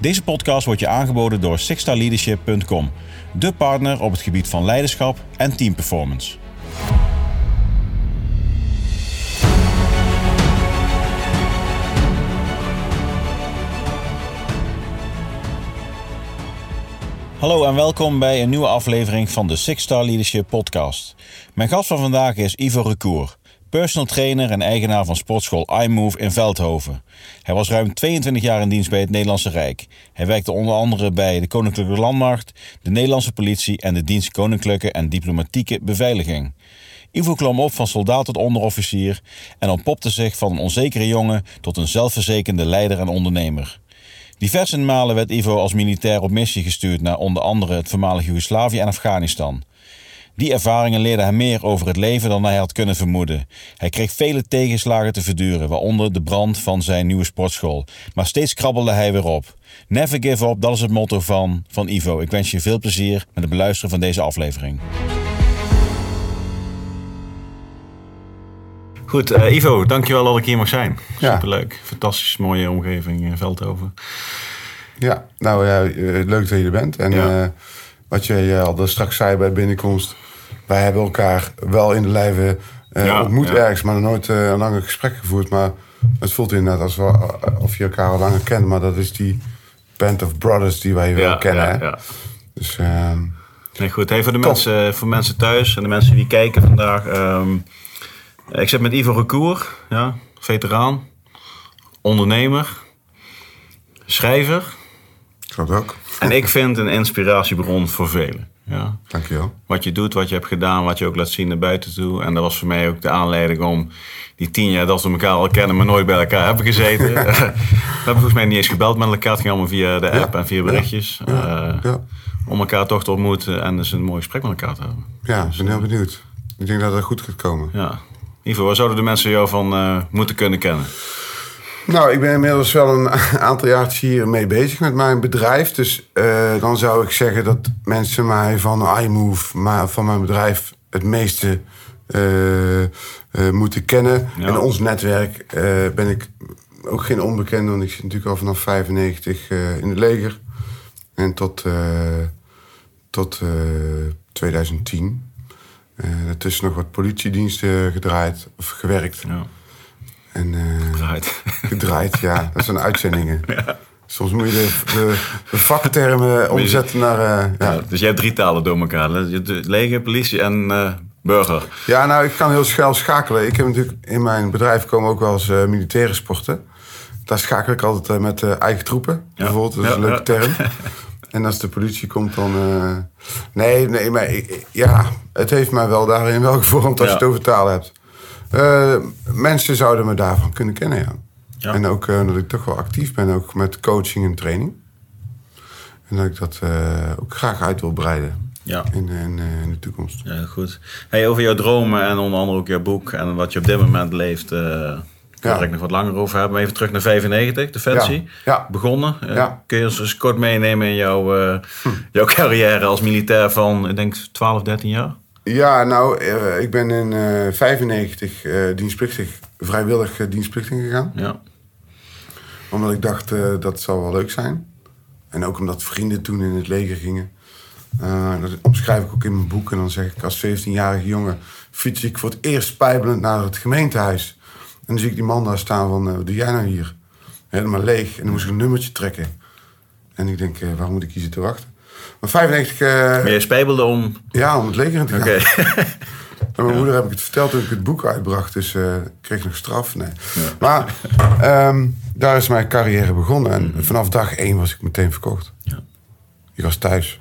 Deze podcast wordt je aangeboden door sixstarleadership.com, de partner op het gebied van leiderschap en teamperformance. Hallo en welkom bij een nieuwe aflevering van de Six Star Leadership Podcast. Mijn gast van vandaag is Ivo Recour, personal trainer en eigenaar van sportschool iMove in Veldhoven. Hij was ruim 22 jaar in dienst bij het Nederlandse Rijk. Hij werkte onder andere bij de Koninklijke Landmacht, de Nederlandse politie en de dienst Koninklijke en Diplomatieke Beveiliging. Ivo klom op van soldaat tot onderofficier en ontpopte zich van een onzekere jongen tot een zelfverzekerde leider en ondernemer. Diverse malen werd Ivo als militair op missie gestuurd naar onder andere het voormalige Joegoslavië en Afghanistan. Die ervaringen leerden hem meer over het leven dan hij had kunnen vermoeden. Hij kreeg vele tegenslagen te verduren, waaronder de brand van zijn nieuwe sportschool. Maar steeds krabbelde hij weer op. Never give up, dat is het motto van, van Ivo. Ik wens je veel plezier met het beluisteren van deze aflevering. Goed, uh, Ivo, dankjewel dat ik hier mag zijn. Ja. Superleuk. Fantastisch mooie omgeving in Veldhoven. Ja, nou ja, eh, leuk dat je er bent. En Ja. eh, wat je al daar straks zei bij de binnenkomst. Wij hebben elkaar wel in de lijve eh, Ja, ontmoet ergens, maar nooit eh, een langer gesprek gevoerd. Maar het voelt inderdaad als we, of je elkaar al langer kent. Maar dat is die band of brothers die wij wel kennen. ja, hè? Dus ehm, Nee, goed. Hey, voor, de Top. mensen, voor mensen thuis en de mensen die kijken vandaag. ehm, ik zit met Ivo Recour, ja, veteraan, ondernemer, schrijver. het ook. En ik vind een inspiratiebron voor velen. Ja. Dankjewel. Wat je doet, wat je hebt gedaan, wat je ook laat zien naar buiten toe. En dat was voor mij ook de aanleiding om die tien jaar dat we elkaar al kennen, maar nooit bij elkaar hebben gezeten. we hebben volgens mij niet eens gebeld met elkaar. Het ging allemaal via de app Ja. en via berichtjes. Ja. Eh, Ja, om elkaar toch te ontmoeten en dus een mooi gesprek met elkaar te hebben. ja ik ben heel benieuwd. Ik denk dat het goed gaat komen. Ja. Ivo, waar zouden de mensen jou van eh, moeten kunnen kennen? Nou, ik ben inmiddels wel een aantal jaar hier mee bezig met mijn bedrijf. Dus eh, dan zou ik zeggen dat mensen mij van iMove, maar van mijn bedrijf, het meeste eh, eh, moeten kennen. Ja. En ons netwerk ben ik ook geen onbekende, want ik zit natuurlijk al vanaf 95 eh, in het leger. En tot, tot eh, 2010. Eh daartussen nog wat politiediensten gedraaid of gewerkt. Ja, En, draait. Gedraaid, ja. Dat zijn uitzendingen. Soms moet je de, de, de vaktermen omzetten naar... eh, ja. Ja, dus jij hebt drie talen door elkaar. de Leger, politie en eh, burger. ja, nou, ik kan heel schel schakelen. Ik heb natuurlijk in mijn bedrijf komen ook wel eens militaire sporten. Daar schakel ik altijd met eigen troepen, bijvoorbeeld. Dat is een leuke term. En als de politie komt, dan... nee, nee, maar ja, het heeft mij wel daarin wel gevormd als Ja. je het over talen hebt. Eh, mensen zouden me daarvan kunnen kennen, ja. Ja. En ook eh, dat ik toch wel actief ben, ook met coaching en training. En dat ik dat eh, ook graag uit wil breiden Ja. in, in, in de toekomst. Ja, goed. Hey, over jouw dromen en onder andere ook jouw boek en wat je op dit moment leeft. daar wil ik nog wat langer over hebben. Maar even terug naar 95, Defensie. Ja, ja. Begonnen. Ja. Kun je ons eens kort meenemen in jouw, eh, jouw carrière als militair van, ik denk, 12, 13 jaar? Ja, nou, eh, ik ben in eh 95 eh, dienstplichtig, vrijwillig eh, dienstplichtig gegaan. Ja. Omdat ik dacht, eh, dat zou wel leuk zijn. En ook omdat vrienden toen in het leger gingen. Eh, dat omschrijf ik ook in mijn boek. En dan zeg ik, als 17-jarige jongen fiets ik voor het eerst spijbelend naar het gemeentehuis. En dan zie ik die man daar staan van, eh, wat doe jij nou hier? Helemaal leeg. En dan moest ik een nummertje trekken. En ik denk, eh, waar moet ik hier zitten wachten? Maar 95, eh, Maar je spijbelde om... ja, om het leger in te gaan. Oké. En mijn moeder heb ik het verteld toen ik het boek uitbracht. Dus eh, ik kreeg nog straf. Nee. Maar ehm, daar is mijn carrière begonnen. En vanaf dag één was ik meteen verkocht. Ja. Ik was thuis.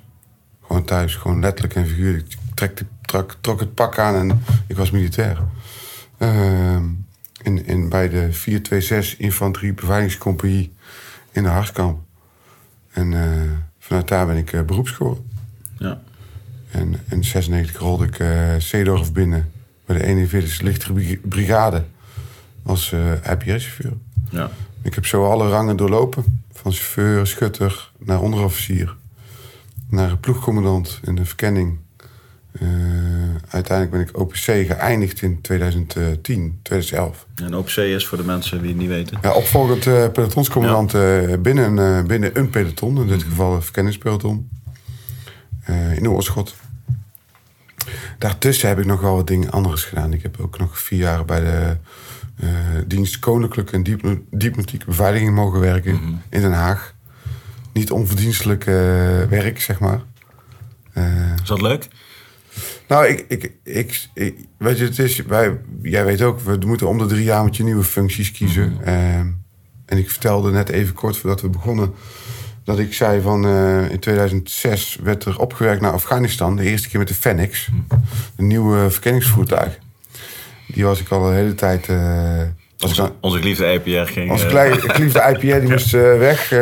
Gewoon thuis. Gewoon letterlijk en figuurlijk. Ik trek de, trok, trok het pak aan en ik was militair. Ehm, in, in, bij de 426 Infanterie Beveiligingscompagnie in de Harskamp. En eh, vanuit daar ben ik eh, beroeps geworden. ja. En in 96 rolde ik eh Zeedorf binnen bij de 41e Lichtere Bri- Brigade als eh IPS-chauffeur. Ja. Ik heb zo alle rangen doorlopen. Van chauffeur, schutter, naar onderofficier. Naar ploegcommandant in de verkenning. Eh, uiteindelijk ben ik OPC geëindigd in 2010, 2011. En OPC is voor de mensen die het niet weten. Ja, opvolgend eh pelotonscommandant eh, binnen, een, binnen een peloton, in dit geval een verkenningspeloton, in Oorschot. Daartussen heb ik nog wel wat dingen anders gedaan. Ik heb ook nog vier jaar bij de dienst Koninklijke en Diplomatieke Beveiliging mogen werken in Den Haag. Niet onverdienstelijk werk, zeg maar. Is dat leuk? Nou, ik, ik, ik, ik- weet je, het is, wij, jij weet ook, we moeten om de drie jaar moet je nieuwe functies kiezen. Ehm, en ik vertelde net even kort voordat we begonnen, dat ik zei van eh, in 2006 werd er opgewerkt naar Afghanistan, de eerste keer met de Fenix, een nieuwe verkenningsvoertuig. Die was ik al de hele tijd. eh was ik Onze, onze geliefde IPR ging... onze eh, kleine, geliefde IPR die moest weg.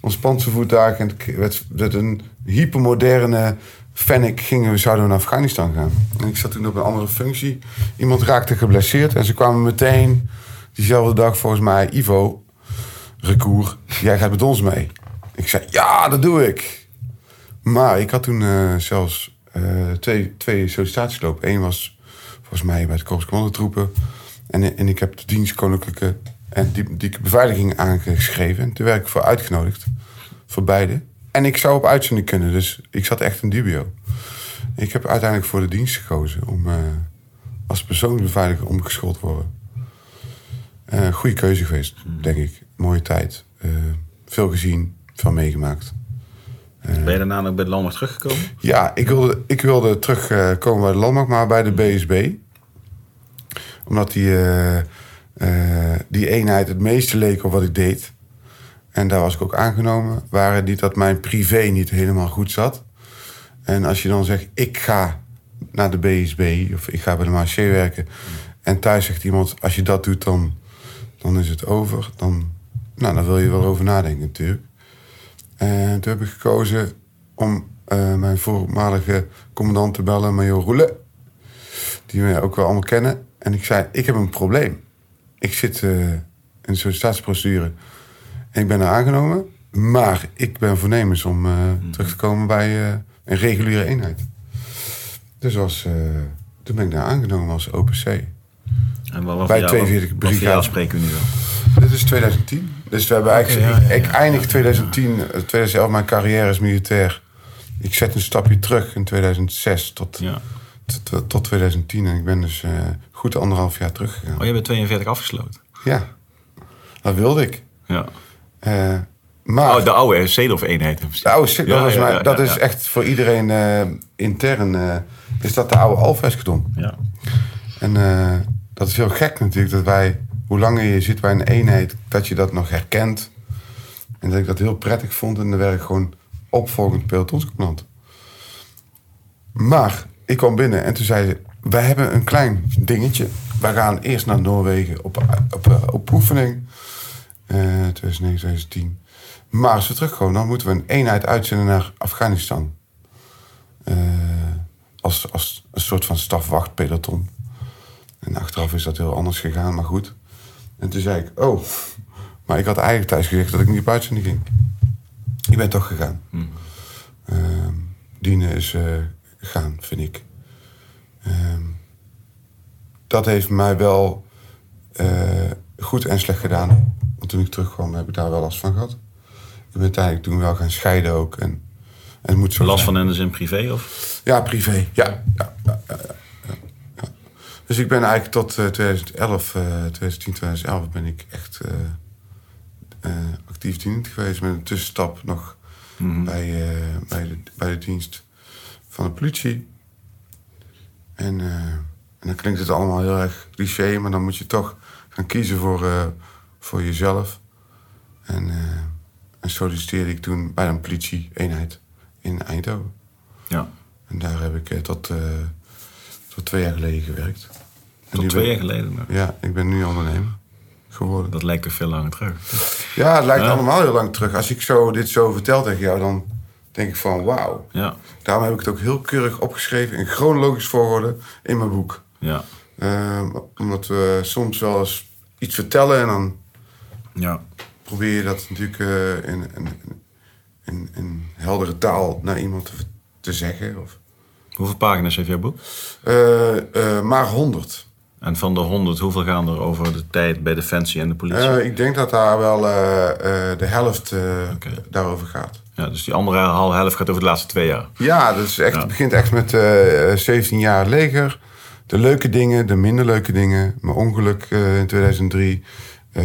ons panzervoertuig. En het werd, werd een hypermoderne Fennec. Gingen we, zouden naar Afghanistan gaan. En ik zat toen op een andere functie. Iemand raakte geblesseerd. En ze kwamen meteen diezelfde dag volgens mij... Ivo, recours, jij gaat met ons mee. Ik zei, ja, dat doe ik. Maar ik had toen eh, zelfs eh, twee, twee sollicitaties lopen. Eén was volgens mij bij de Korps Commandotroepen. En, en ik heb de dienst Koninklijke en Diplomatieke Beveiliging aangeschreven. En toen werd ik voor uitgenodigd. Voor beide. En ik zou op uitzending kunnen, dus ik zat echt in dubio. Ik heb uiteindelijk voor de dienst gekozen om eh, als persoonsbeveiliger omgeschoold te worden. Eh goede keuze geweest, denk ik. Mooie tijd. Eh, veel gezien, veel meegemaakt. Ben je daarna nog bij de landmacht teruggekomen? Ja, ik wilde, ik wilde terugkomen bij de landmacht, maar bij de BSB. Omdat die, die eenheid het meeste leek op wat ik deed. En daar was ik ook aangenomen. Waren niet dat mijn privé niet helemaal goed zat. En als je dan zegt, ik ga naar de BSB of ik ga bij de marché werken. En thuis zegt iemand, als je dat doet, dan, dan is het over. Dan, nou, dan wil je wel over nadenken natuurlijk. En toen heb ik gekozen om eh, mijn voormalige commandant te bellen, Major Roele. Die we ook wel allemaal kennen. En ik zei, ik heb een probleem. Ik zit eh, in de sollicitatieprocedure en ik ben er aangenomen. Maar ik ben voornemens om eh, terug te komen bij eh, een reguliere eenheid. Dus als, eh, toen ben ik daar aangenomen als OPC. En wat, wat Bij voor jou- 42 wat- Wat voor jou brigade. spreken we nu wel? Dit is 2010. Dus we hebben eigenlijk, Oké, ja, ja, ik, ja. ik eindig 2010, eh, 2011 mijn carrière als militair. Ik zet een stapje terug in 2006 tot, Ja. tot, tot 2010. En ik ben dus eh, goed anderhalf jaar teruggegaan. Oh, je bent 42 afgesloten. Ja, dat wilde ik. Ja. Eh, maar Oh, de oude Zedorf-eenheid. de oude Sik- dat, ja, ja, dat ja, is echt voor iedereen eh, intern. eh, is dat de oude Alveskedom. Ja. En eh, dat is heel gek natuurlijk, dat wij, hoe langer je zit bij een eenheid, dat je dat nog herkent. En dat ik dat heel prettig vond en dan werd ik gewoon opvolgend pelotonscommandant. Maar ik kwam binnen en toen zeiden ze, wij hebben een klein dingetje. Wij gaan eerst naar Noorwegen op, op, op, op oefening. Eh 2009, 2010. Maar als we terugkomen, dan moeten we een eenheid uitzenden naar Afghanistan. Eh, als, als een soort van stafwachtpeloton. En achteraf is dat heel anders gegaan, maar goed. En toen zei ik, oh, maar ik had eigenlijk thuis gezegd dat ik niet op uitzending ging. Ik ben toch gegaan. Ehm, dienen is eh, gegaan, vind ik. Ehm, dat heeft mij wel eh, goed en slecht gedaan. Want toen ik terugkwam heb ik daar wel last van gehad. Ik ben uiteindelijk toen wel gaan scheiden ook. En, en het moet zo Last zijn. van zin privé? Of? Ja, privé. Ja. ja, ja, ja, ja, ja, ja. Dus ik ben eigenlijk tot eh, 2011, eh 2010, 2011 ben ik echt eh, eh, actief dienend geweest. Met een tussenstap nog bij, eh, bij, de, bij de dienst van de politie. En, en dan klinkt het allemaal heel erg cliché, maar dan moet je toch gaan kiezen voor, voor jezelf. En, eh, en solliciteerde ik toen bij een politie-eenheid in Eindhoven. Ja. En daar heb ik eh, tot, eh, tot twee jaar geleden gewerkt. Tot twee ben- jaar geleden. nog. Ja, ik ben nu ondernemer geworden. Dat lijkt toch veel langer terug. Ja, het lijkt Ja. allemaal heel lang terug. Als ik zo, dit zo vertel tegen jou, dan denk ik van wauw. Ja. Daarom heb ik het ook heel keurig opgeschreven in chronologisch volgorde in mijn boek. Ja. Ehm, omdat we soms wel eens iets vertellen en dan Ja. probeer je dat natuurlijk eh, in, in, in, in heldere taal naar iemand te, te zeggen. Of, Hoeveel pagina's heeft jouw boek? Eh, eh, maar 100. En van de 100, hoeveel gaan er over de tijd bij Defensie en de politie? Ik denk dat daar wel de helft eh, daarover gaat. ja, dus die andere halve helft gaat over de laatste twee jaar. Ja, dus echt, het begint echt met eh 17 jaar leger. De leuke dingen, de minder leuke dingen. Mijn ongeluk in 2003. Eh,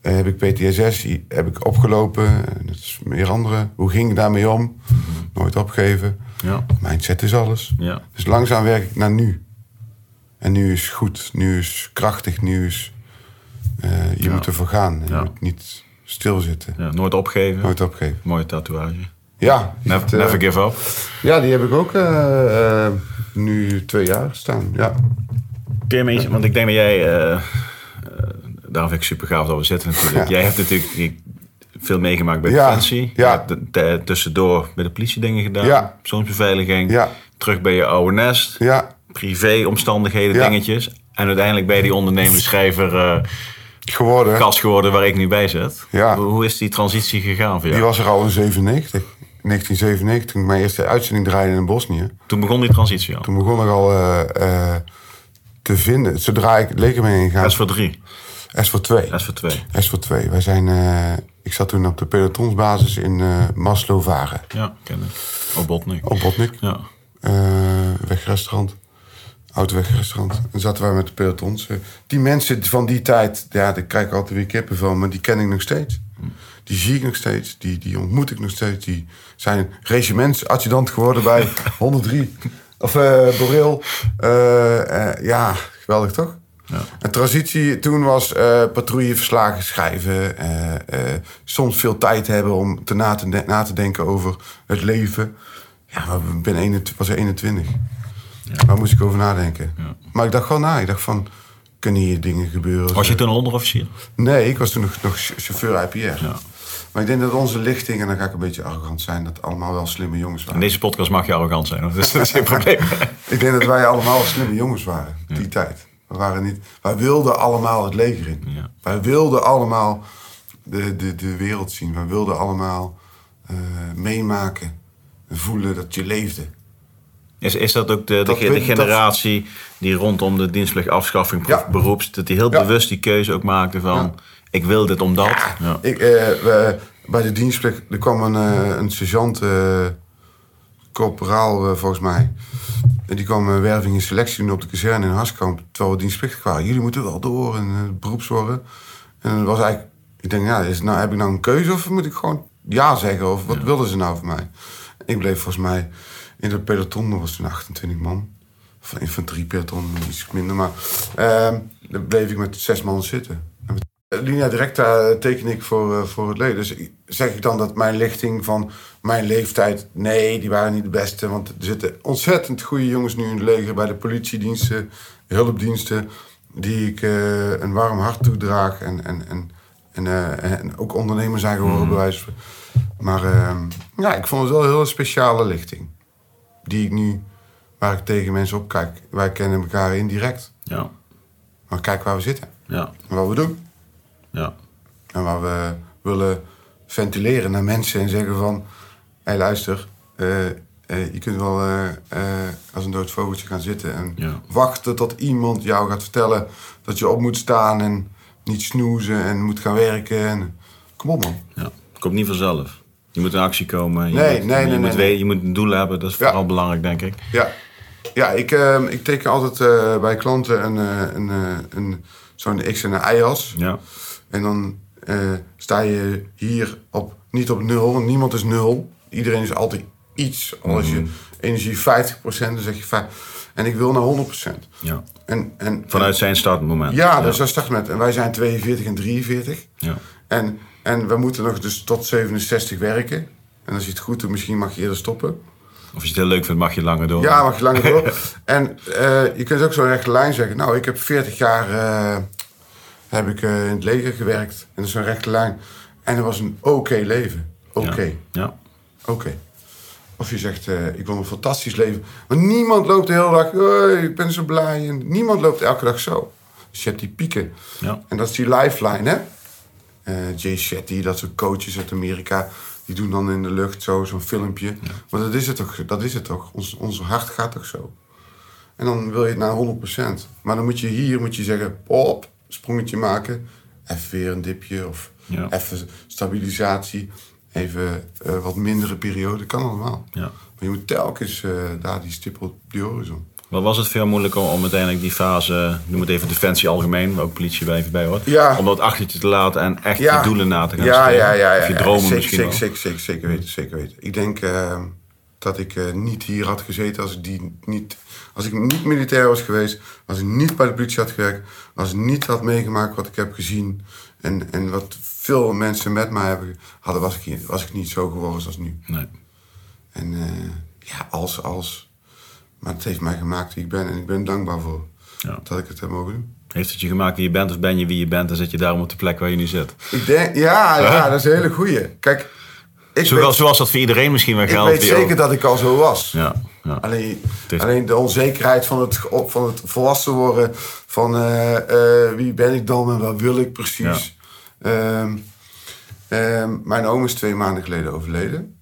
heb ik PTSS, die heb ik opgelopen. En Dat is meer andere. Hoe ging ik daarmee om? Nooit opgeven. Ja, Mindset is alles. ja, Dus langzaam werk ik naar nu. En nu is goed, nu is krachtig, nu is... eh, je Ja. moet ervoor gaan. Je Ja. moet niet stilzitten. ja. Nooit opgeven. Nooit opgeven. Mooie tatoeage. Ja, Never, het, eh, never give up. ja, die heb ik ook nu twee jaar staan. Ja. Kun je me iets- want ik denk dat jij, daarom vind ik super gaaf dat we zitten natuurlijk. Jij hebt natuurlijk veel meegemaakt bij Defensie. ja. Tussendoor bij de politie dingen gedaan. Ja. Persoonsbeveiliging. Terug bij je oude nest. Ja, Privé omstandigheden, Ja. dingetjes. En uiteindelijk bij die ondernemer, schrijver, eh geworden. kast geworden waar ik nu bij zit. Ja. Hoe, hoe is die transitie gegaan voor jou? Die was er al in 97. 1997, toen ik mijn eerste uitzending draaide in Bosnië. Toen begon die transitie al. Toen begon ik al eh, eh, te vinden. Zodra ik het leger ben ingegaan. S voor 3, S voor 2. S voor 2. S voor 2. Wij zijn, eh, ik zat toen op de pelotonsbasis in eh Maslow-Varen. Ja, ken ik. Op Botnik. Op Botnik. Ja. eh wegrestaurant. Autowegrestaurant. En zaten wij met de pelotons. Die mensen van die tijd, ja, daar krijg ik altijd weer kippen van, maar die ken ik nog steeds. Die zie ik nog steeds, die, die ontmoet ik nog steeds. Die zijn regimentsadjudant geworden bij 103. Of Boreel. Eh, ja, geweldig toch? Ja. Transitie toen was eh patrouilleverslagen schrijven. eh, eh, soms veel tijd hebben om te na, te na te denken over het leven. Ja, maar ik ben 21, was er 21. Waar moest ik over nadenken? Ja. Maar ik dacht gewoon na. Ik dacht van, kunnen hier dingen gebeuren? Was je toen een onderofficier? Nee, ik was toen nog, nog chauffeur IPR. Ja. Maar ik denk dat onze lichting, en dan ga ik een beetje arrogant zijn... dat allemaal wel slimme jongens In waren. deze podcast mag je arrogant zijn, dat is geen probleem. Ik denk dat wij allemaal slimme jongens waren, die tijd. We waren niet, wij wilden allemaal het leger in. Ja. Wij wilden allemaal de, de, de wereld zien. Wij wilden allemaal eh, meemaken en voelen dat je leefde. Is, is dat ook de, de, Dat ge- de weet- dat- generatie die rondom de dienstplichtafschaffing Ja. beroeps... dat die heel Ja. bewust die keuze ook maakte van... Ik wil dit omdat... Ik, eh, we- bij de dienstplicht, er kwam een, eh, een sergeant, corporaal eh, volgens mij. En die kwam eh, werving en selectie doen op de kazerne in Harskamp. Terwijl we dienstplichtig waren. Jullie moeten wel door en eh, beroeps worden. En dat was eigenlijk, ik denk, ja, is het nou, heb ik nou een keuze of moet ik gewoon ja zeggen? Of wat wilden ze nou van mij? Ik bleef volgens mij in dat peloton, dat was toen 28 man. Van infanteriepeloton, iets minder. Maar eh, dan bleef ik met zes man zitten. Linea directa teken ik voor, eh, voor het leger. Dus zeg ik dan dat mijn lichting van mijn leeftijd... Nee, die waren niet de beste. Want er zitten ontzettend goede jongens nu in het leger... bij de politiediensten, hulpdiensten... die ik eh, een warm hart toedraag. En, en, en, en, eh, en ook ondernemers zijn geworden, bij wijze van... Maar eh, ja, ik vond het wel een hele speciale lichting. Die ik nu, waar ik tegen mensen op kijk. Wij kennen elkaar indirect. Ja. Maar kijk waar we zitten. Ja. En wat we doen. Ja. En waar we willen ventileren naar mensen en zeggen van... Hé, hey, luister, eh, eh, je kunt wel eh, als een dood vogeltje gaan zitten... en Ja. wachten tot iemand jou gaat vertellen dat je op moet staan... en niet snoezen en moet gaan werken. En, kom op, man. ja. Komt niet vanzelf. Je moet in actie komen. Je Nee, moet, nee, je nee, moet nee, Je moet een doel hebben. Dat is Ja. vooral belangrijk, denk ik. Ja, ja ik, ik teken altijd bij klanten een, een, eh, een, zo'n X- en een Y-as. Ja. En dan eh, sta je hier op, niet op nul, want niemand is nul. Iedereen is altijd iets. Als je energie 50%, dan zeg je 5. En ik wil naar 100%. ja. En, en, Vanuit zijn startmoment. Ja, dus dat start met. En wij zijn 42 en 43. Ja. En, en we moeten nog dus tot 67 werken. En als je het goed doet, misschien mag je eerder stoppen. Of als je het heel leuk vindt, mag je langer door. Ja, mag je langer door. en eh, je kunt ook zo'n rechte lijn zeggen. Nou, ik heb 40 jaar eh, heb ik, eh, in het leger gewerkt. En dat is een rechte lijn. En dat was een oké leven. Oké, Ja. Ja. oké. Of je zegt, eh, ik wil een fantastisch leven. Maar niemand loopt de hele dag, "Hoi, ik ben zo blij. En niemand loopt elke dag zo. Dus je hebt die pieken. Ja. En dat is die lifeline, hè? Eh, Jay Shetty, dat soort coaches uit Amerika. Die doen dan in de lucht zo, zo'n filmpje. Maar dat is het toch, dat is het toch. Ons, ons hart gaat toch zo. En dan wil je het naar 100%. Maar dan moet je hier moet je zeggen, op, sprongetje maken. Even weer een dipje of Ja. even stabilisatie. Even eh, wat mindere periode. Kan allemaal. Ja. Maar je moet telkens eh, daar die stip op die horizon. Wat was het veel moeilijker om uiteindelijk die fase, noem het even defensie algemeen, waar ook politie bij even bij hoort, Ja. om dat achter je te laten en echt je doelen na te gaan ja, ja, ja, je dromen zeker, misschien zeker, zeker, zeker, zeker weten, zeker weten. Ik denk eh, dat ik eh, niet hier had gezeten als ik, die niet, als ik niet militair was geweest. Als ik niet bij de politie had gewerkt. Als ik niet had meegemaakt wat ik heb gezien. En, en wat veel mensen met mij hebben hadden, was ik, hier, was ik niet zo geworden zoals nu. Nee. En eh, ja, als, als. Maar het heeft mij gemaakt wie ik ben. En ik ben dankbaar voor Ja. dat ik het heb mogen doen. Heeft het je gemaakt wie je bent of ben je wie je bent en zit je daarom op de plek waar je nu zit? Ik denk, ja, ja, dat is een hele goeie. Kijk, ik Zoals, weet, zoals dat voor iedereen misschien wel ik geldt. weet die zeker ook- dat ik al zo was. Ja, ja. Alleen, alleen de onzekerheid van het, van het volwassen worden. Van eh, eh, wie ben ik dan en wat wil ik precies. Ehm, ehm, mijn oom is twee maanden geleden overleden.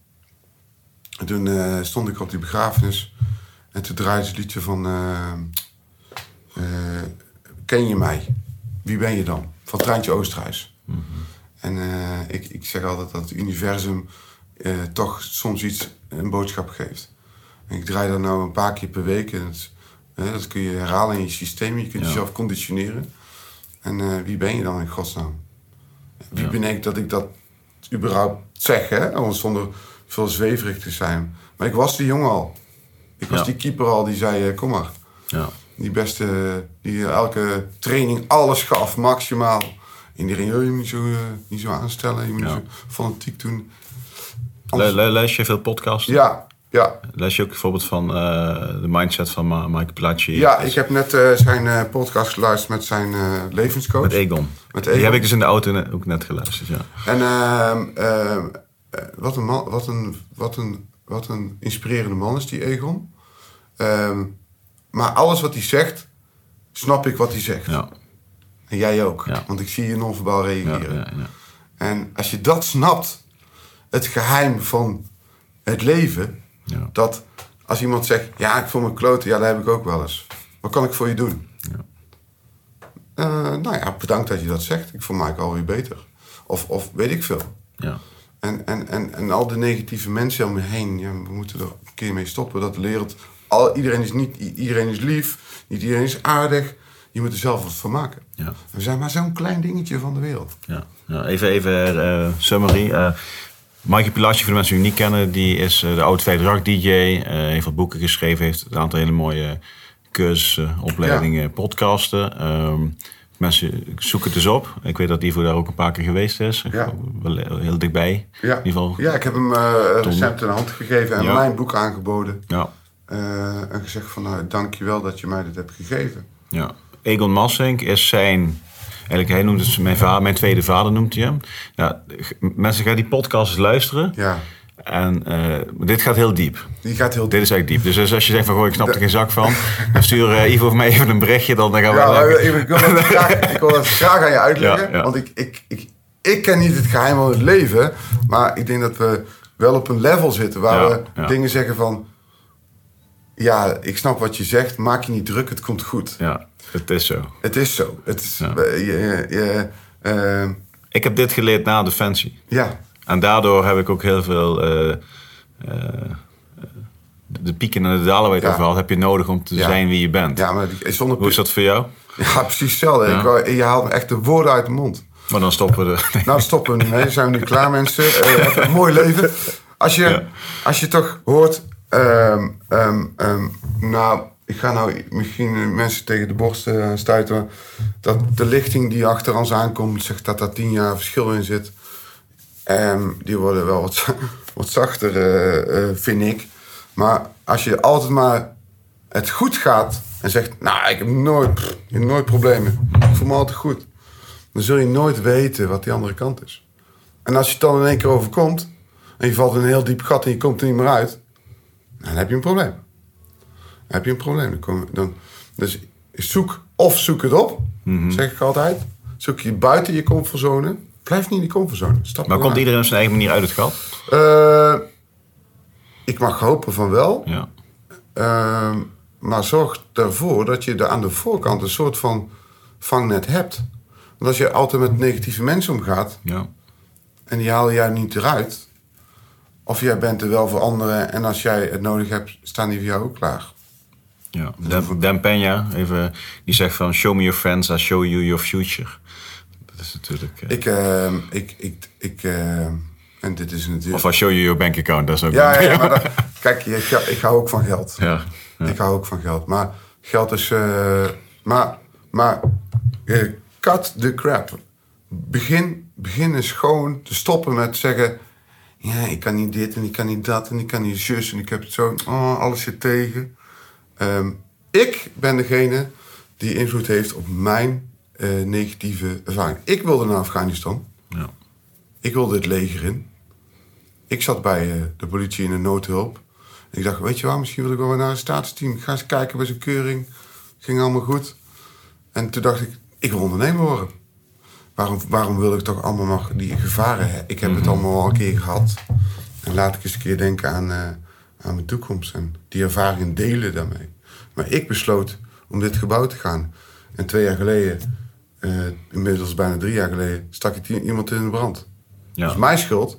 En toen eh, stond ik op die begrafenis. En toen draaide ze het liedje van... ken je mij? Wie ben je dan? Van Treintje Oosterhuis. En eh, ik, ik zeg altijd dat het universum eh, toch soms iets, een boodschap geeft. En ik draai dat nou een paar keer per week. En het, dat kun je herhalen in je systeem. Je kunt Ja. jezelf conditioneren. En eh, wie ben je dan in godsnaam? Wie Ja. ben ik dat ik dat überhaupt zeg, hè? Zonder veel zweverig te zijn. Maar ik was die jongen al. Ik was Ja. die keeper al die zei, kom maar. Ja. Die beste, die elke training alles gaf, maximaal. Iedereen, "Oh, je moet niet zo, eh, niet zo aanstellen, je moet Ja. niet zo fanatiek doen. Le- le- lees je veel podcasts? Ja, ja. Lees je ook bijvoorbeeld van eh, de mindset van Ma- Mike Placci? Ja, ik heb net eh, zijn podcast geluisterd met zijn levenscoach. Met Egon. Met Die Egon. heb ik dus in de auto ook net geluisterd, ja. En ehm, ehm, eh, wat, een man, wat, een, wat, een, wat een inspirerende man is die Egon. Ehm, maar alles wat hij zegt, snap ik wat hij zegt. Ja, En jij ook, Ja. want ik zie je non-verbaal reageren. ja, ja. En als je dat snapt, het geheim van het leven, dat als iemand zegt, ja, ik voel me kloten, ja, dat heb ik ook wel eens. Wat kan ik voor je doen? Ja. Eh, nou ja, bedankt dat je dat zegt. Ik voel me eigenlijk alweer beter. Of, of weet ik veel. ja. En, en, en, en al de negatieve mensen om me heen, ja, we moeten er een keer mee stoppen. Dat wereld, al, iedereen is niet, iedereen is lief, niet iedereen is aardig. Je moet er zelf wat van maken. ja. We zijn maar zo'n klein dingetje van de wereld. Ja, ja even, even eh, summary. Eh Mikey Pilasci, voor de mensen die hem niet kennen, die is eh, de oud Vijfdracht DJ. eh heeft wat boeken geschreven, heeft een aantal hele mooie cursussen, opleidingen, podcasten. Ehm, mensen zoeken het dus op. Ik weet dat Ivo daar ook een paar keer geweest is. Ja. Heel dichtbij. Ja, In ieder geval. ja ik heb hem recent een hand gegeven en Ja. mijn boek aangeboden. Ja. En gezegd van, nou, dank je wel dat je mij dit hebt gegeven. Ja. Egon Massink is zijn. Eigenlijk, hij noemt het mijn, vader, mijn tweede vader, noemt hij hem. Ja, mensen gaan die podcast luisteren. Ja, En eh, dit gaat heel diep. die gaat heel Dit is echt diep. Dus als- je denkt van, goh, ik snap er geen zak van. Dan stuur eh, Ivo of mij even een berichtje, dan, dan gaan we... Ja, maar lekker- ik, wil dat graag, ik wil dat graag aan je uitleggen. Ja, ja. Want ik, ik, ik, ik ken niet het geheim van het leven. Maar ik denk dat we wel op een level zitten waar we dingen zeggen van... Ja, ik snap wat je zegt. Maak je niet druk, het komt goed. Ja, het is zo. Het is zo. Het is, Ja. je, je, je, eh, Ik heb dit geleerd na Defensie. ja, En daardoor heb ik ook heel veel... eh, eh, de pieken en de dalen het Ja. over had, heb je nodig om te Ja. zijn wie je bent. ja, maar zonder... Hoe is dat voor jou? Ja, precies hetzelfde. Ik wou- je haalt me echt de woorden uit de mond. Maar dan stoppen we er. Nou, stoppen we ermee. Zijn we nu klaar, mensen? Eh, een mooi leven. Als je, als je toch hoort... ehm, ehm, ehm, nou, ik ga nou misschien mensen tegen de borst eh, stuiten... dat de lichting die achter ons aankomt... zegt dat daar tien jaar verschil in zit. Die worden wel wat, wat zachter, eh, eh, vind ik. Maar als je altijd maar het goed gaat... en zegt, nou, ik heb nooit, ik heb nooit problemen. Ik voel me altijd goed dan zul je nooit weten wat die andere kant is. En als je het dan in één keer overkomt... en je valt in een heel diep gat en je komt er niet meer uit... dan heb je een probleem. Dan heb je een probleem. Dan kom, dan, dus zoek of zoek het op, zeg ik altijd. Zoek je buiten je comfortzone. Blijf niet in die comfortzone. Stap Maar komt iedereen op zijn eigen manier uit het gat? Eh, ik mag hopen van wel. Ja. Ehm, maar zorg ervoor dat je er aan de voorkant een soort van vangnet hebt. Want als je altijd met negatieve mensen omgaat Ja. en die halen jij niet eruit, of jij bent er wel voor anderen en als jij het nodig hebt, staan die voor jou ook klaar. ja. Dan, Dan Peña, even, die zegt van... Show me your friends, I show you your future. Dat is natuurlijk... eh, Ik, ehm, ik, ik, ik ehm, en dit is natuurlijk. Of I show you your bank account, dat is ook... Ja, ja, maar dat- kijk, ik, ik hou ook van geld. ja. ja. Ik hou ook van geld. Maar geld is. eh, maar maar eh, cut the crap. Begin, begin eens gewoon te stoppen met zeggen. Ja, ik kan niet dit en ik kan niet dat en ik kan niet zus en ik heb het zo. Oh, alles zit tegen. Ehm, ik ben degene die invloed heeft op mijn eh, negatieve ervaring. Ik wilde naar Afghanistan. Ja. Ik wilde het leger in. Ik zat bij eh, de politie in de noodhulp. Ik dacht, weet je waar, misschien wil ik wel weer naar een staatsteam. Ik ga eens kijken bij zijn keuring. Ging allemaal goed. En toen dacht ik, ik wil ondernemer worden. Waarom, waarom wil ik toch allemaal nog die gevaren hebben? Ik heb het allemaal al een keer gehad. En laat ik eens een keer denken aan, eh, aan mijn toekomst. En die ervaring delen daarmee. Maar ik besloot om dit gebouw te gaan. En twee jaar geleden, eh, inmiddels bijna drie jaar geleden, stak ik iemand in de brand. Ja. Dat is mijn schuld.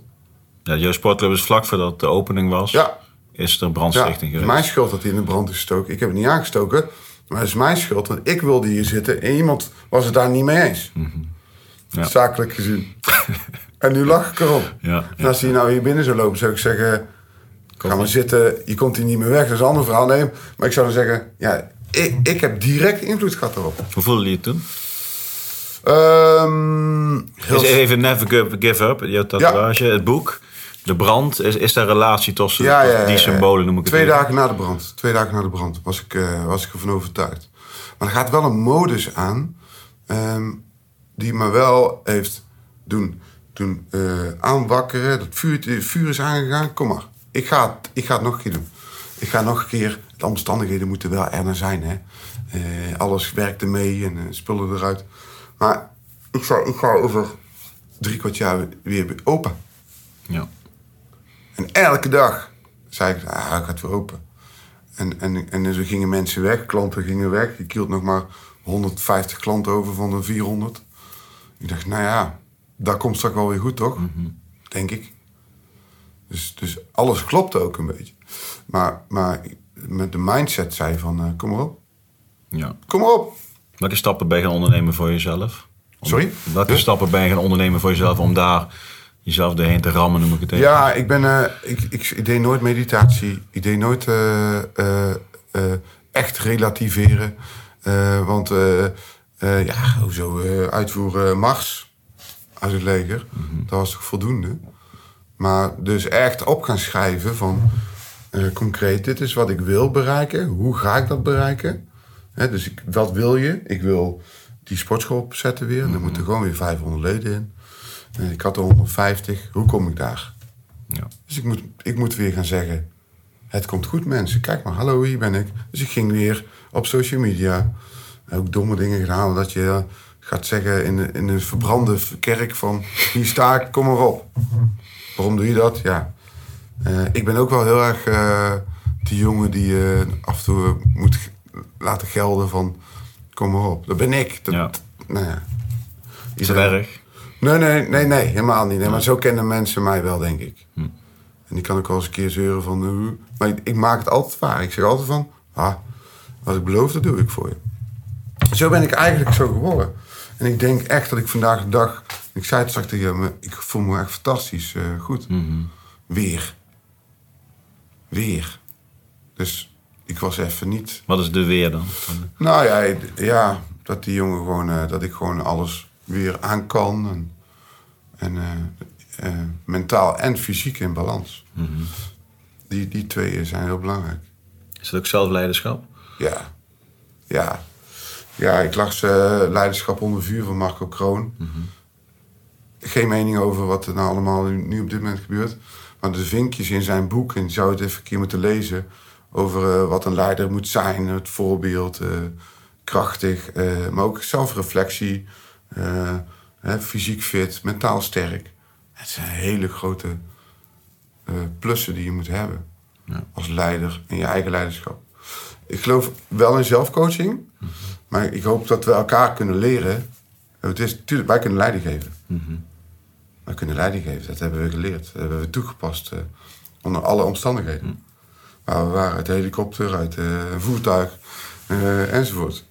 Ja, jouw sportclub is vlak voordat de opening was. Ja, Is er ja brandstichting het is geweest. mijn schuld dat hij in de brand is gestoken. Ik heb het niet aangestoken, maar het is mijn schuld. Want ik wilde hier zitten en iemand was het daar niet mee eens. Mhm. Ja. Zakelijk gezien. en nu lach ik erop. Ja, En als hij nou hier binnen zou lopen, zou ik zeggen... Ga maar zitten, je komt hier niet meer weg. Dat is een ander verhaal. Nee, maar ik zou dan zeggen... Ja, ik, ik heb direct invloed gehad erop. Hoe voelde je het toen? Ehm heel Is even Never Give, give Up, jouw tatoeage, het boek, de brand. Is, is daar relatie tussen Ja, ja, ja, die ja. symbolen, noem ik het Twee dagen na de brand. Twee dagen na de brand was ik, eh, was ik ervan overtuigd. Maar er gaat wel een modus aan... ehm, die me wel heeft doen, doen eh, aanwakkeren. Dat vuur, het vuur is aangegaan. Kom maar. Ik ga, het, ik ga het nog een keer doen. Ik ga nog een keer... De omstandigheden moeten wel er naar zijn. Hè? Eh, alles werkte mee en eh, spullen eruit. Maar ik ga, ik ga over drie kwart jaar weer open. Ja. En elke dag zei ik, ah, ik ga het weer open. En, en, en zo gingen mensen weg, klanten gingen weg. Ik hield nog maar 150 klanten over van de 400. Ik dacht, nou ja, dat komt straks wel weer goed, toch? Denk ik. Dus, dus alles klopte ook een beetje. Maar, maar met de mindset zei van, eh, kom maar op. ja. Kom maar op. Welke stappen ben je gaan ondernemen voor jezelf? Om- Sorry? Welke stappen ben je gaan ondernemen voor jezelf om daar jezelf doorheen te rammen, noem ik het even? Ja, ik, ben, eh, ik, ik, ik deed nooit meditatie. Ik deed nooit eh, echt relativeren. Want, eh, eh, ja, hoezo eh, uitvoeren Mars uit het leger? Dat was toch voldoende? Maar dus echt op gaan schrijven van... eh, concreet, dit is wat ik wil bereiken. Hoe ga ik dat bereiken? Hè, dus ik, wat wil je? Ik wil die sportschool opzetten weer. Dan moeten gewoon weer 500 leden in. Eh, ik had er 150. Hoe kom ik daar? Ja. Dus ik moet, ik moet weer gaan zeggen... Het komt goed, mensen. Kijk maar, hallo, hier ben ik. Dus ik ging weer op social media. Ook domme dingen gedaan. Dat je eh, gaat zeggen in, in een verbrande kerk van... Hier sta ik, kom maar op. Waarom doe je dat? Ja. Eh, ik ben ook wel heel erg eh, die jongen die eh, af en toe moet laten gelden van... Kom maar op. Dat ben ik. Dat, Ja. Nou ja. Is dat erg? Nee, nee, nee, nee, helemaal niet. Nee, maar zo kennen mensen mij wel, denk ik. En die kan ook wel eens een keer zeuren van... maar ik, ik maak het altijd waar. Ik zeg altijd van... Ah, wat ik beloof, dat doe ik voor je. Zo ben ik eigenlijk zo geworden. En ik denk echt dat ik vandaag de dag... Ik zei het straks tegen je, maar ik voel me echt fantastisch eh, goed. Weer. Weer. Dus ik was even niet... Wat is de weer dan? Nou ja, ja dat die jongen gewoon, eh, dat ik gewoon alles weer aan kan. En, en eh, mentaal en fysiek in balans. die, die twee zijn heel belangrijk. Is dat ook zelfleiderschap? Ja. Ja. Ja, ik las eh, Leiderschap onder vuur van Marco Kroon. Geen mening over wat er nou allemaal nu, nu op dit moment gebeurt. Maar de vinkjes in zijn boek, en je zou het even een keer moeten lezen... over eh, wat een leider moet zijn, het voorbeeld, eh, krachtig... maar ook zelfreflectie, fysiek fit, mentaal sterk. Het zijn hele grote plussen die je moet hebben. Ja. Als leider in je eigen leiderschap. Ik geloof wel in zelfcoaching. Maar ik hoop dat we elkaar kunnen leren. Het is natuurlijk, wij kunnen leiding geven. Wij kunnen leiding geven, dat hebben we geleerd. Dat hebben we toegepast eh, onder alle omstandigheden. Maar we waren uit de helikopter, uit eh, een voertuig eh, enzovoort.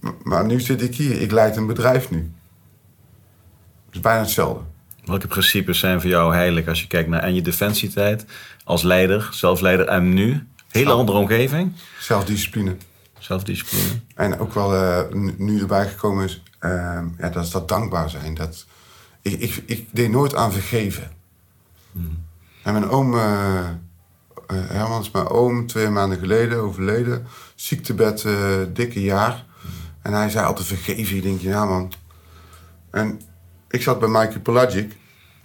M- Maar nu zit ik hier, ik leid een bedrijf nu. Het is bijna hetzelfde. Welke principes zijn voor jou heilig als je kijkt naar en je defensietijd als leider, zelfleider en nu? Hele andere omgeving, Zelfdiscipline. zelfdiscipline. En ook wel eh, nu- erbij gekomen is, eh, ja, dat is dat dankbaar zijn. Dat, ik, ik, ik deed nooit aan vergeven. En mijn oom, eh eh, Herman is mijn oom, twee maanden geleden overleden. Ziektebed, dikke jaar. En hij zei altijd vergeven. Ik denk, ja man. En ik zat bij Michael Pelagic.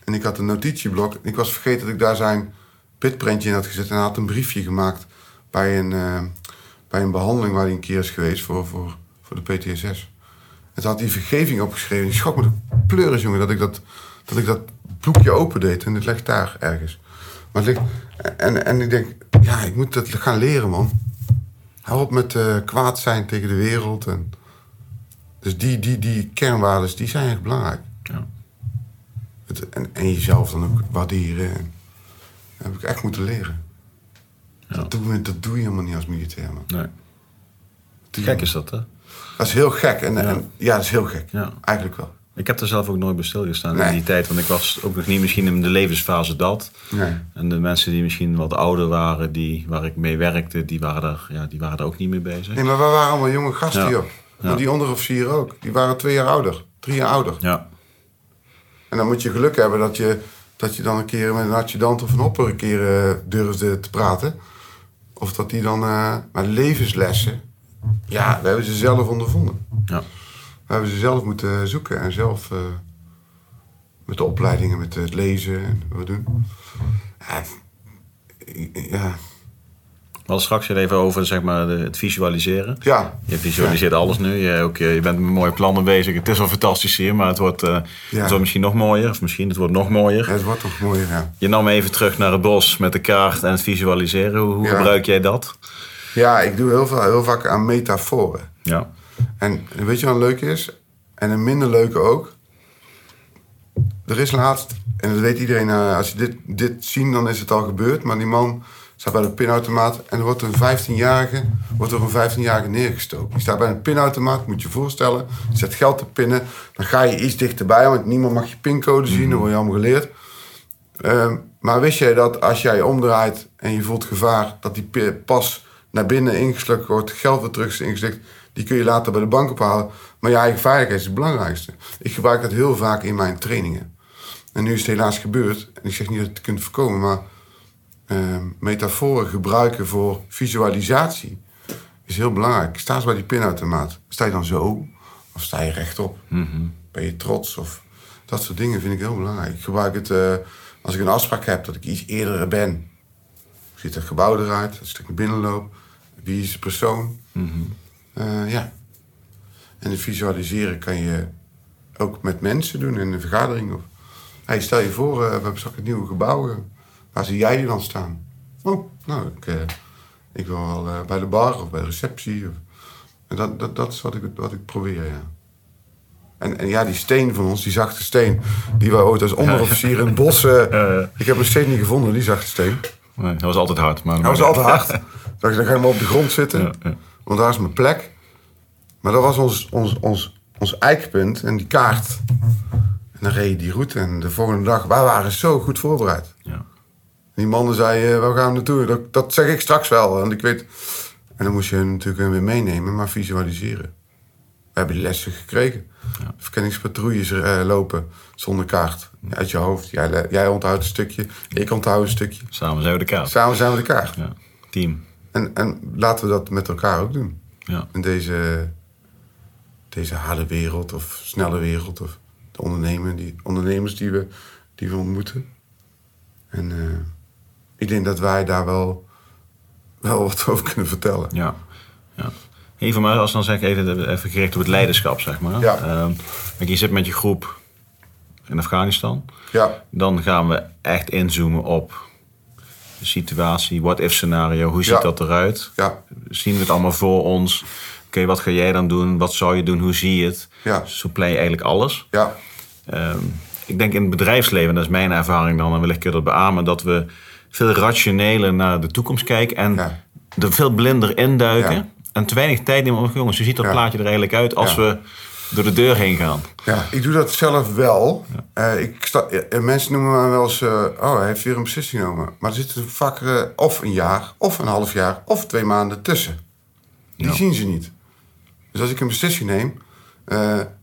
En ik had een notitieblok. En ik was vergeten dat ik daar zijn pitprintje in had gezet. En hij had een briefje gemaakt bij een, eh, bij een behandeling waar hij een keer is geweest voor, voor, voor de PTSS. En toen had hij vergeving opgeschreven. Ik schrok me de pleuris, jongen, dat ik dat, dat ik dat boekje opendeed. En het ligt daar ergens. Maar het ligt, en, en ik denk, ja, ik moet dat gaan leren, man. Hou op met eh, kwaad zijn tegen de wereld. En, dus die, die, die kernwaarden, die zijn echt belangrijk. Ja. Het, en, en jezelf dan ook waarderen. En, dat heb ik echt moeten leren. Ja. Dat, doe, je- dat doe je helemaal niet als militair, man. Nee. Gek is dat, hè? Dat is heel gek. En, Ja. en, ja dat is heel gek. Ja. Eigenlijk wel. Ik heb er zelf ook nooit bij stilgestaan in die tijd. Want ik was ook nog niet misschien in de levensfase dat. Nee. En de mensen die misschien wat ouder waren, die, waar ik mee werkte, die waren, daar, ja, die waren daar ook niet mee bezig. Nee, maar we waren allemaal jonge gasten, Ja. joh. Maar die onderofficieren ook. Die waren twee jaar ouder. Drie jaar ouder. Ja, En dan moet je geluk hebben dat je, dat je dan een keer met een adjudant of een opper een keer eh, durfde te praten. Of dat die dan... eh maar levenslessen, ja, we hebben ze zelf ondervonden. ja, We hebben ze zelf moeten zoeken en zelf... eh, met de opleidingen, met het lezen en wat we doen. Ja, hadden straks weer even over zeg maar, het visualiseren. ja. Je visualiseert alles nu. Je, ook, je bent met mooie plannen bezig. Het is al fantastisch hier, maar het wordt, het wordt misschien nog mooier. Of misschien het wordt nog mooier. Ja, het wordt toch mooier, ja. Je nam even terug naar het bos met de kaart en het visualiseren. Hoe, gebruik jij dat? Ja, ik doe heel, veel, heel vaak aan metaforen. Ja, En weet je wat leuk is? En een minder leuke ook. Er is laatst, en dat weet iedereen, eh, als je dit, dit ziet, dan is het al gebeurd. Maar die man staat bij de pinautomaat en er wordt een 15-jarige, wordt er een 15-jarige neergestoken. Die staat bij een pinautomaat, moet je je voorstellen. Je zet geld te pinnen, dan ga je iets dichterbij, want niemand mag je pincode zien, dat word je allemaal geleerd. Ehm, maar wist jij dat als jij omdraait en je voelt gevaar, dat die pas naar binnen ingeslukt wordt, geld weer terug is ingeslikt, die kun je later bij de bank ophalen. Maar je eigen veiligheid is het belangrijkste. Ik gebruik dat heel vaak in mijn trainingen. En nu is het helaas gebeurd. En ik zeg niet dat je het kunt voorkomen, maar ehm, metaforen gebruiken voor visualisatie is heel belangrijk. Sta eens bij die pinautomaat. Sta je dan zo? Of sta je rechtop? Ben je trots? Of dat soort dingen vind ik heel belangrijk. Ik gebruik het eh, als ik een afspraak heb dat ik iets eerder ben. Ziet het gebouw eruit? Als ik naar binnen loop. Wie is de persoon? Eh, ja. En het visualiseren kan je ook met mensen doen in een vergadering. Of, hey, stel je voor, eh, we hebben straks een nieuwe gebouw. Waar zie jij dan staan? Oh, nou, ik, eh, ik wil wel eh, bij de bar of bij de receptie. Of, en dat, dat, dat is wat ik, wat ik probeer, ja. En, en ja, die steen van ons, die zachte steen, die we ooit als onderofficier in het bos... eh, Ik heb hem steeds niet gevonden, die zachte steen. nee, dat was altijd hard. Maar Hij was altijd hard. Dan dan ga je maar op de grond zitten. Ja, ja. Want daar is mijn plek. Maar dat was ons, ons, ons, ons eikpunt en die kaart. En dan reed je die route. En de volgende dag, wij waren zo goed voorbereid. Ja. Die mannen zeiden, waar gaan we naartoe? Dat, dat zeg ik straks wel. Want ik weet... En dan moest je natuurlijk weer meenemen, maar visualiseren. We hebben die lessen gekregen. Verkenningspatrouilles eh, lopen zonder kaart. Uit je hoofd. Jij, jij onthoudt een stukje, ik onthoud een stukje. Samen zijn we de kaart. Samen zijn we de kaart. Ja. Team. En, en laten we dat met elkaar ook doen. Ja. In deze, deze harde wereld of snelle wereld. Of de ondernemer die, ondernemers die we, die we ontmoeten. En eh, ik denk dat wij daar wel, wel wat over kunnen vertellen. Ja. ja. Voor mij, als dan zeg ik even, even gericht op het leiderschap, zeg maar. Ja. Ehm, je zit met je groep in Afghanistan. Ja, Dan gaan we echt inzoomen op de situatie, what-if scenario, hoe ziet Ja. dat eruit? ja, Zien we het allemaal voor ons? Oké, wat ga jij dan doen? Wat zou je doen? Hoe zie je het? Ja. Zo plan je eigenlijk alles. ja, Ehm, ik denk in het bedrijfsleven, dat is mijn ervaring dan, en wellicht kun je dat beamen, dat we veel rationeler naar de toekomst kijken en Ja. er veel blinder induiken. Ja. En te weinig tijd nemen om, jongens, hoe ziet dat Ja. plaatje er eigenlijk uit als we door de deur heen gaan? ja. Ik doe dat zelf wel. Eh, ik sta, mensen noemen me wel eens... eh, oh, hij heeft weer een beslissing genomen. Maar er zit vaak eh, of een jaar, of een half jaar, of twee maanden tussen. Die zien ze niet. Dus als ik een beslissing neem,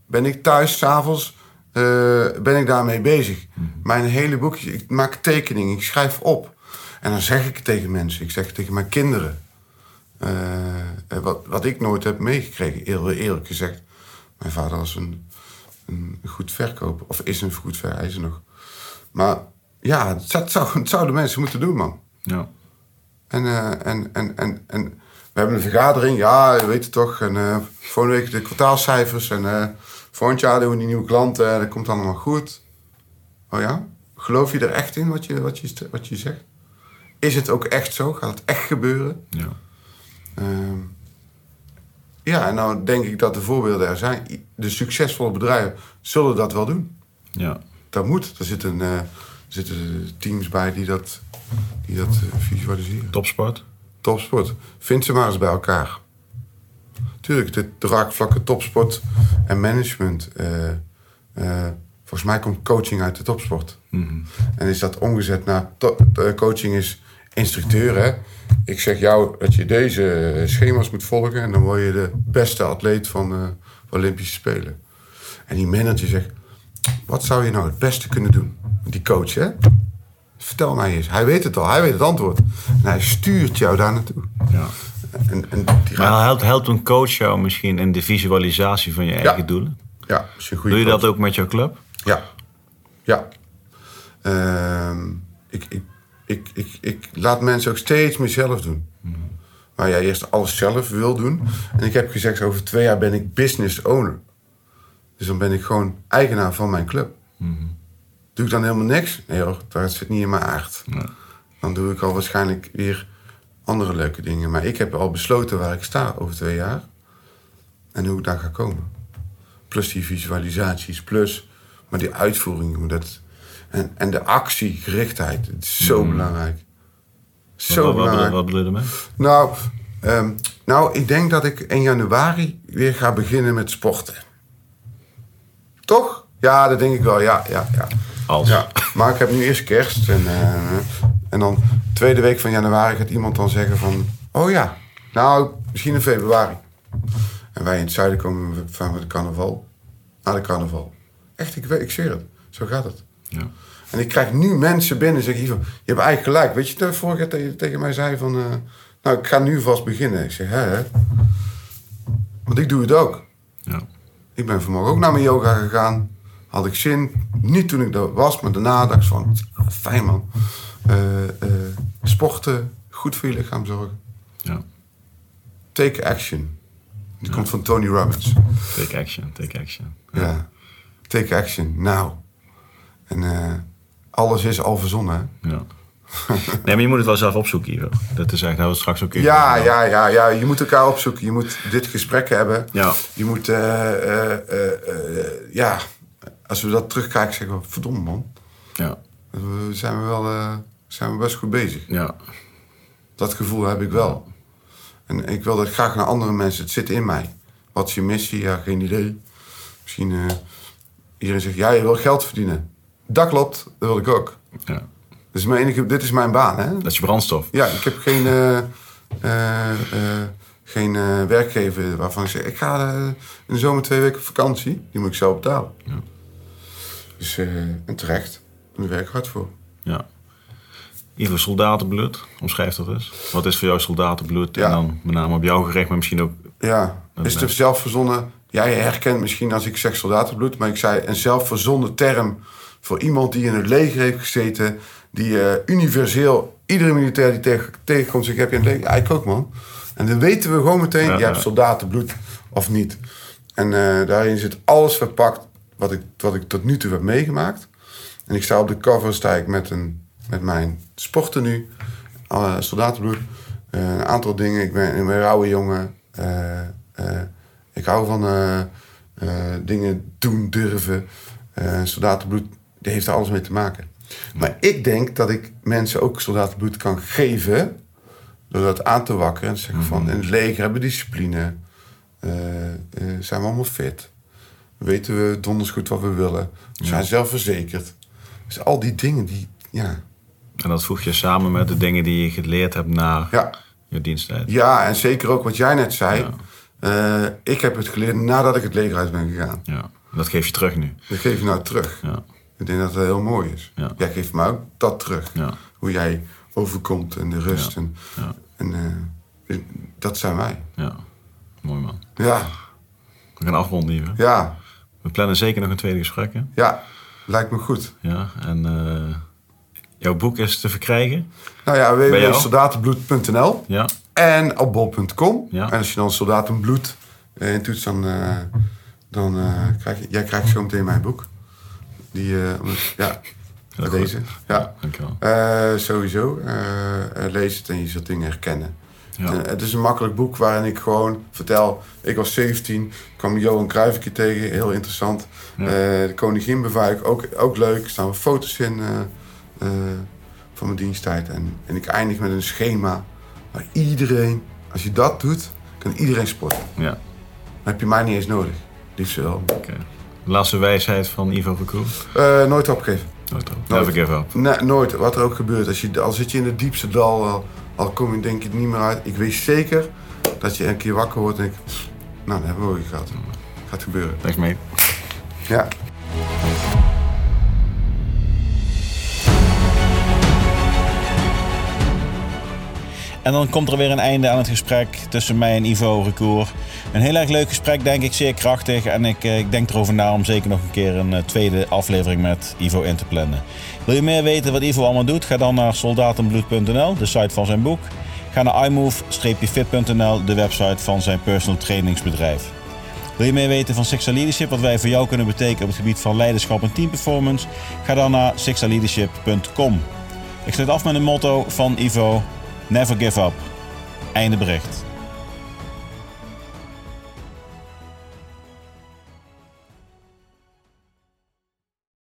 ben ik thuis s'avonds eh ben ik daarmee bezig. Mijn hele boekje, ik maak tekeningen, ik schrijf op. En dan zeg ik het tegen mensen, ik zeg het tegen mijn kinderen. Eh, eh, wat, wat ik nooit heb meegekregen, heel eerlijk gezegd. Mijn vader was een, een goed verkoper, of is een goed verkoper, er nog. Maar ja, het zou, het mensen moeten doen, man. Ja. En, eh, en, en, en, en we hebben een vergadering, ja, je weet het toch. En eh volgende week de kwartaalcijfers. En eh volgend jaar doen we die nieuwe klanten. En dat komt allemaal goed. Oh ja? Geloof je er echt in wat je, wat je, wat je zegt? Is het ook echt zo? Gaat het echt gebeuren? Ja. Ehm, ja, en nou denk ik dat de voorbeelden er zijn. De succesvolle bedrijven zullen dat wel doen. Ja. Dat moet. Er zitten, eh, zitten teams bij die dat, die dat eh, visualiseren. Topsport. Topsport. Vind ze maar eens bij elkaar. Tuurlijk, de raakvlakken topsport en management. eh, volgens mij komt coaching uit de topsport. En is dat omgezet naar... coaching is instructeur, hè. Ik zeg jou dat je deze schema's moet volgen... en dan word je de beste atleet van eh, van Olympische Spelen. En die manager zegt... Wat zou je nou het beste kunnen doen? Die coach, hè? Vertel mij eens. Hij weet het al, hij weet het antwoord. En hij stuurt jou daar naartoe. Ja. En, en die Maar helpt, helpt een coach jou misschien in de visualisatie van je eigen doelen? ja, is een goede Doe je coach. dat ook met jouw club? Ja. Ja. Ehm, ik, ik, ik, ik, ik laat mensen ook steeds meer zelf doen. Waar jij eerst alles zelf wil doen. En ik heb gezegd, over twee jaar ben ik business owner. Dus dan ben ik gewoon eigenaar van mijn club. Doe ik dan helemaal niks? Nee hoor, dat zit niet in mijn aard. Dan doe ik al waarschijnlijk weer andere leuke dingen. Maar ik heb al besloten waar ik sta over twee jaar. En hoe ik daar ga komen. Plus die visualisaties, plus... Maar die uitvoering, dat... En, en de actiegerichtheid, het is zo belangrijk. Zo wat, wat, belangrijk. wat bedoel je ermee? Nou, ehm, nou, ik denk dat ik in januari weer ga beginnen met sporten. Toch? Ja, dat denk ik wel. Ja, ja, ja. Als. ja. Maar ik heb nu eerst kerst. En, eh, en dan tweede week van januari gaat iemand dan zeggen van... Oh ja, nou, misschien in februari. En wij in het zuiden komen van de carnaval. Naar de carnaval. Echt, ik, weet- ik zweer het. Zo gaat het. Ja. En ik krijg nu mensen binnen en zeggen: je hebt eigenlijk gelijk. Weet je, de vorige keer tegen, tegen mij zei van... eh, nou, ik ga nu vast beginnen. Ik zeg, hè, hè? Want ik doe het ook. Ja. Ik ben vanmorgen ook naar mijn yoga gegaan. Had ik zin. Niet toen ik daar was, maar daarna dacht ik van... Fijn, man. Eh, eh, sporten, goed voor je lichaam zorgen. ja. Take action. Die komt van Tony Robbins. Take action, take action. Ja. Take action, now. En eh, alles is al verzonnen? Ja. Nee, maar je moet het wel zelf opzoeken, Ivo. Dat is we het straks ook in. Ja, ja, ja, ja. Je moet elkaar opzoeken. Je moet dit gesprek hebben. Ja. Je moet, eh, eh, ja, als we dat terugkijken, zeggen we, verdomme man. Ja. We zijn we wel, zijn we best goed bezig. Ja. Dat gevoel heb ik wel. En ik wil dat graag naar andere mensen. Het zit in mij. Wat is je missie? Ja, geen idee. Misschien, iedereen zegt, ja, je wil geld verdienen. Dat klopt, dat wil ik ook. ja. Dit is mijn, enige, dit is mijn baan, hè? Dat is je brandstof. Ja, ik heb geen, eh, eh, eh, geen werkgever waarvan ik zeg... ik ga in de zomer twee weken op vakantie. Die moet ik zelf betalen. Dus, eh, en terecht. Daar werk ik hard voor. Ja. Ivo, soldatenbloed. Omschrijf dat eens. Wat is voor jou soldatenbloed? Ja. En dan met name op jou gericht, maar misschien ook... Ja, is het zelf verzonnen... Jij herkent misschien als ik zeg soldatenbloed... maar ik zei een zelfverzonnen term... voor iemand die in het leger heeft gezeten... die eh, universeel, iedere militair die tegen, tegenkomt... zegt, heb je een leger? Ja, ik ook, man. En dan weten we gewoon meteen, Ja, je hebt soldatenbloed of niet. En eh, daarin zit alles verpakt wat ik, wat ik tot nu toe heb meegemaakt. En ik sta op de cover sta ik met, een, met mijn uh, soldatenbloed. eh, een aantal dingen. Ik ben, ik ben een rauwe jongen. ik hou van dingen doen, durven. Soldatenbloed, die heeft er alles mee te maken. Maar ik denk dat ik mensen ook soldatenbloed kan geven... door dat aan te wakkeren en te zeggen van... in het leger hebben we discipline. eh, eh, zijn we allemaal fit. Weten we donders goed wat we willen. We zijn zelfverzekerd. Dus al die dingen die... Ja, En dat voeg je samen met de dingen die je geleerd hebt na ja, je diensttijd. ja en zeker ook wat jij net zei. Eh, ik heb het geleerd nadat ik het leger uit ben gegaan. Ja. Dat geef je terug nu. Dat geef je nou terug. Ja. Ik denk dat dat heel mooi is. Ja. Jij geeft me ook dat terug. Ja. Hoe jij overkomt en de rust. En, Ja. en eh, dat zijn wij. Ja. Mooi man. Ja, We gaan afronden hier. ja, We plannen zeker nog een tweede gesprek. Hè? ja. Lijkt me goed. Ja. En eh, jouw boek is te verkrijgen. Nou ja, www.soldatenbloed.nl Ja. en op bol.com. Ja. En als je dan soldatenbloed eh, intoetst, dan, dan krijg je... Jij krijgt zo meteen mijn boek. Die, eh, ja, goed. deze. Ja. Dankjewel. Eh, sowieso. eh, lees het en je zult dingen herkennen. Ja. Het is een makkelijk boek waarin ik gewoon vertel... Ik was 17, kwam Johan Cruijff een keer tegen. Heel interessant. Ja. De koningin bewaak ook, ook leuk. Er staan foto's in van mijn diensttijd. En, en ik eindig met een schema waar iedereen... Als je dat doet, kan iedereen sporten. Dan Ja. heb je mij niet eens nodig. Liefst wel. Laatste wijsheid van Ivo Recour. Eh, nooit opgeven. Nooit op. Nooit. Never give up. Nee, nooit. Wat er ook gebeurt. Als je, al zit je in het diepste dal, al, al kom je denk er niet meer uit. Ik weet zeker dat je een keer wakker wordt en denk nou, dat hebben we ook gehad. Gaat gebeuren. Thanks mate. Ja. En dan komt er weer een einde aan het gesprek tussen mij en Ivo Recour. Een heel erg leuk gesprek, denk ik, zeer krachtig. En ik, eh, ik denk erover na om zeker nog een keer een eh, tweede aflevering met Ivo in te plannen. Wil je meer weten wat Ivo allemaal doet? Ga dan naar soldatenbloed.nl, de site van zijn boek. Ga naar imove-fit.nl, de website van zijn personal trainingsbedrijf. Wil je meer weten van Sixta Leadership, wat wij voor jou kunnen betekenen op het gebied van leiderschap en teamperformance? Ga dan naar sixtaleadership.com. Ik sluit af met een motto van Ivo: Never give up. Einde bericht.